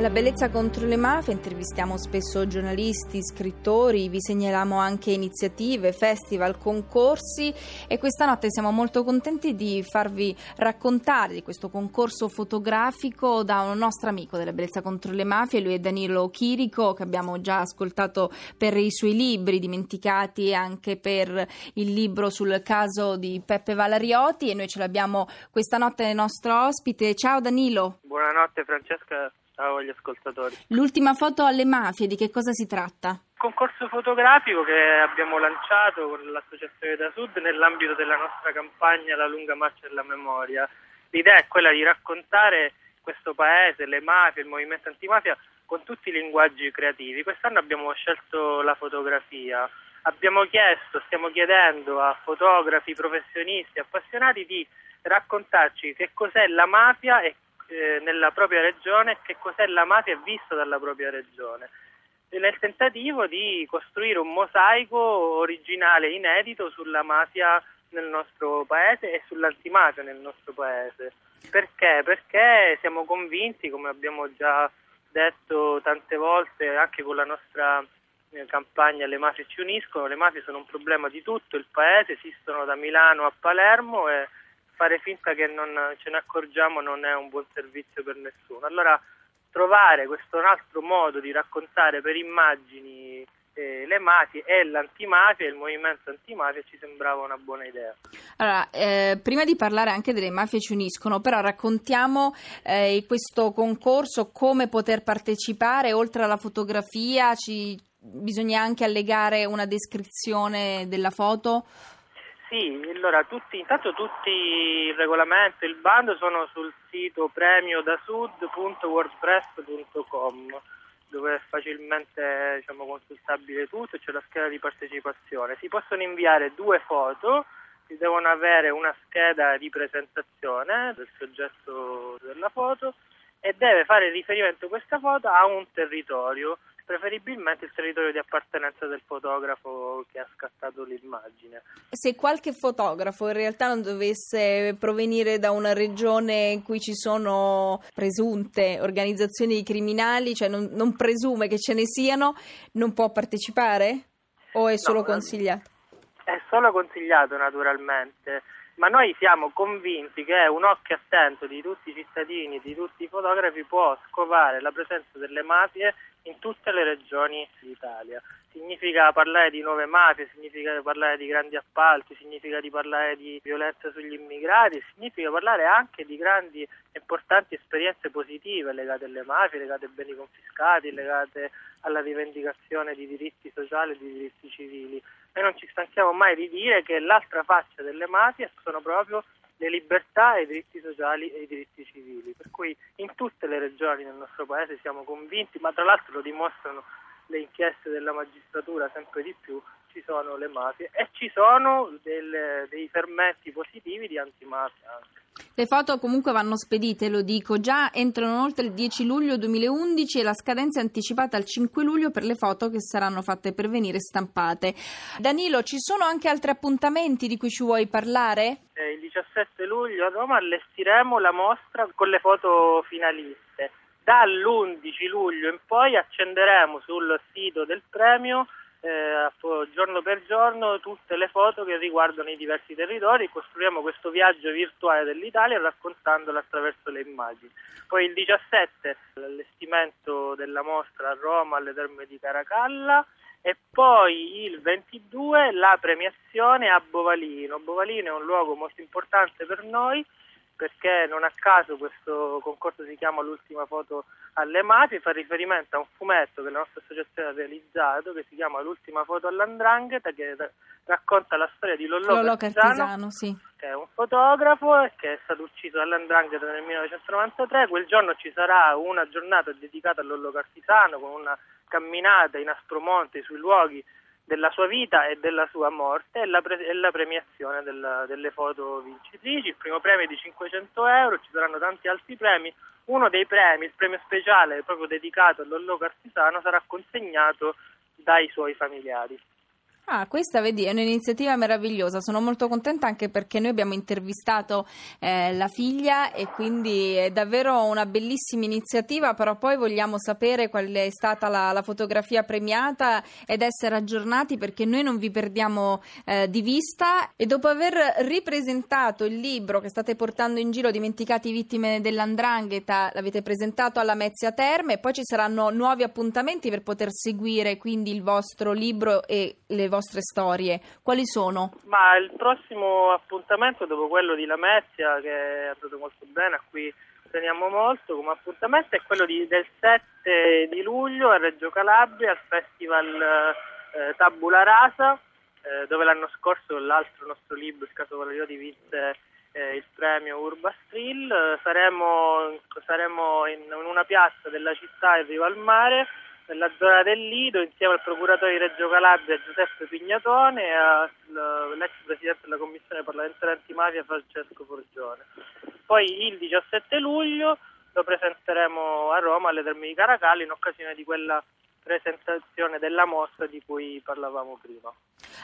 Alla Bellezza contro le mafie intervistiamo spesso giornalisti, scrittori, vi segnaliamo anche iniziative, festival, concorsi e questa notte siamo molto contenti di farvi raccontare di questo concorso fotografico da un nostro amico della Bellezza contro le mafie, lui è Danilo Chirico che abbiamo già ascoltato per i suoi libri dimenticati e anche per il libro sul caso di Peppe Valariotti e noi ce l'abbiamo questa notte nel nostro ospite. Ciao Danilo. Buonanotte Francesca Ciao agli ascoltatori. L'ultima foto alle mafie, di che cosa si tratta? Concorso fotografico che abbiamo lanciato con l'Associazione da Sud nell'ambito della nostra campagna La lunga marcia della memoria. L'idea è quella di raccontare questo paese, le mafie, il movimento antimafia con tutti i linguaggi creativi. Quest'anno abbiamo scelto la fotografia. Abbiamo chiesto, stiamo chiedendo a fotografi, professionisti, appassionati di raccontarci che cos'è la mafia e eh, nella propria regione che cos'è la mafia vista dalla propria regione nel tentativo di costruire un mosaico originale inedito sulla mafia nel nostro paese e sull'antimafia nel nostro paese. Perché? Perché siamo convinti, come abbiamo già detto tante volte anche con la nostra eh, campagna Le mafie ci uniscono, le mafie sono un problema di tutto il paese, esistono da Milano a Palermo e fare finta che non ce ne accorgiamo non è un buon servizio per nessuno. Allora trovare questo altro modo di raccontare per immagini eh, le mafie e l'antimafia, il movimento antimafia ci sembrava una buona idea. Allora, eh, prima di parlare anche delle mafie ci uniscono, però raccontiamo eh, questo concorso, come poter partecipare, oltre alla fotografia ci... bisogna anche allegare una descrizione della foto? Sì, allora tutti, intanto tutti il regolamento il bando sono sul sito premiodasud.wordpress.com dove è facilmente diciamo, consultabile tutto c'è la scheda di partecipazione. Si possono inviare due foto, si devono avere una scheda di presentazione del soggetto della foto e deve fare riferimento questa foto a un territorio preferibilmente il territorio di appartenenza del fotografo che ha scattato l'immagine. Se qualche fotografo in realtà non dovesse provenire da una regione in cui ci sono presunte organizzazioni criminali, cioè non, non presume che ce ne siano, non può partecipare? O è solo no, consigliato? Solo consigliato naturalmente ma noi siamo convinti che un occhio attento di tutti i cittadini, di tutti i fotografi può scovare la presenza delle mafie in tutte le regioni d'Italia. Significa parlare di nuove mafie, significa parlare di grandi appalti, significa di parlare di violenza sugli immigrati, significa parlare anche di grandi e importanti esperienze positive legate alle mafie, legate ai beni confiscati, legate alla rivendicazione di diritti sociali e di diritti civili. Noi non ci stanchiamo mai di dire che l'altra faccia delle mafie sono proprio le libertà e i diritti sociali e i diritti civili, per cui in tutte le regioni del nostro Paese siamo convinti, ma tra l'altro lo dimostrano le inchieste della magistratura sempre di più, ci sono le mafie e ci sono del, dei fermenti positivi di antimafia anche. Le foto comunque vanno spedite, lo dico già, entrano oltre il 10 luglio 2011 e la scadenza è anticipata al 5 luglio per le foto che saranno fatte per venire stampate. Danilo, ci sono anche altri appuntamenti di cui ci vuoi parlare? Eh, il 17 luglio a Roma allestiremo la mostra con le foto finaliste. Dall'11 luglio in poi accenderemo sul sito del premio eh, giorno per giorno tutte le foto che riguardano i diversi territori costruiamo questo viaggio virtuale dell'Italia raccontandolo attraverso le immagini. Poi il 17 l'allestimento della mostra a Roma alle terme di Caracalla e poi il 22 la premiazione a Bovalino. Bovalino è un luogo molto importante per noi perché non a caso questo concorso si chiama L'ultima foto alle mafie, fa riferimento a un fumetto che la nostra associazione ha realizzato che si chiama L'ultima foto all'andrangheta che racconta la storia di Lollo, Lollo Cartisano, Cartisano sì. che è un fotografo e che è stato ucciso dall'andrangheta nel 1993. Quel giorno ci sarà una giornata dedicata a Lollo Cartisano con una camminata in Aspromonte sui luoghi della sua vita e della sua morte e la, pre- e la premiazione della, delle foto vincitrici. Il primo premio è di 500 euro, ci saranno tanti altri premi. Uno dei premi, il premio speciale proprio dedicato a Lollo Cartisano, sarà consegnato dai suoi familiari. Ah, questa vedi è un'iniziativa meravigliosa, sono molto contenta anche perché noi abbiamo intervistato eh, la figlia e quindi è davvero una bellissima iniziativa, però poi vogliamo sapere qual è stata la, la fotografia premiata ed essere aggiornati perché noi non vi perdiamo eh, di vista. E dopo aver ripresentato il libro che state portando in giro Dimenticati vittime dell'andrangheta, l'avete presentato alla Mezzia Terme poi ci saranno nuovi appuntamenti per poter seguire quindi il vostro libro e le vostre vostre storie, quali sono? Ma il prossimo appuntamento dopo quello di Lamezia, che è andato molto bene, a cui teniamo molto come appuntamento, è quello di, del 7 di luglio a Reggio Calabria, al Festival eh, Tabula Rasa, eh, dove l'anno scorso l'altro nostro libro, Il caso Valerioti, vinse eh, il premio Urba Strill. Saremo, saremo in, in una piazza della città in riva al mare nella zona del Lido insieme al procuratore di Reggio Calabria Giuseppe Pignatone e all'ex presidente della commissione parlamentare antimafia Francesco Forgione. Poi il 17 luglio lo presenteremo a Roma alle Terme di Caracalli in occasione di quella presentazione della mostra di cui parlavamo prima.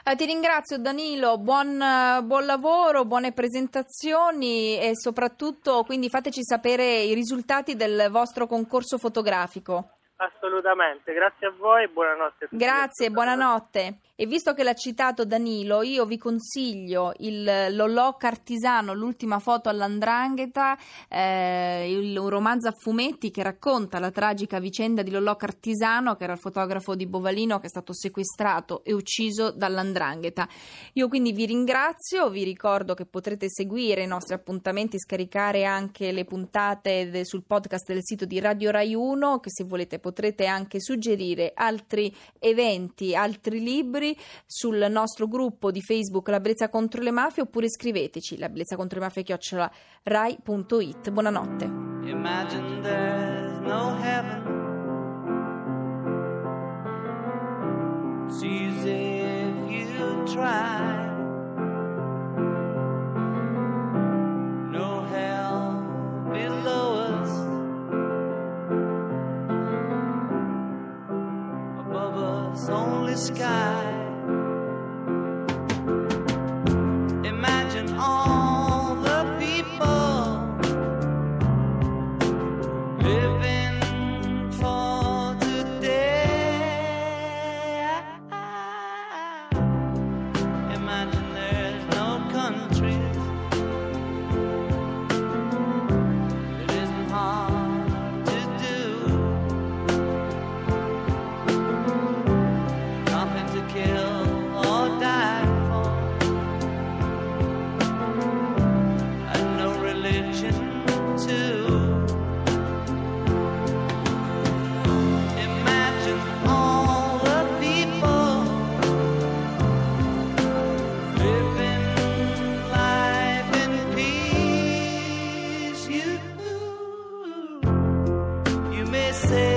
Eh, ti ringrazio Danilo, buon, buon, lavoro, buone presentazioni e soprattutto quindi fateci sapere i risultati del vostro concorso fotografico. Assolutamente, grazie a voi e buonanotte. Grazie, buonanotte. E visto che l'ha citato Danilo, io vi consiglio il Lolò Cartisano, l'ultima foto all'Andrangheta, eh, un romanzo a fumetti che racconta la tragica vicenda di Lolò Cartisano, che era il fotografo di Bovalino che è stato sequestrato e ucciso dall'Andrangheta. Io quindi vi ringrazio, vi ricordo che potrete seguire i nostri appuntamenti, scaricare anche le puntate de, sul podcast del sito di Radio Rai 1, che se volete potrete anche suggerire altri eventi, altri libri sul nostro gruppo di Facebook La Brezza contro le mafie oppure scriveteci la Brezza contro le mafie chiocciola rai.it. Buonanotte. Imagine there's no heaven. Sees if you try. Only sky. Imagine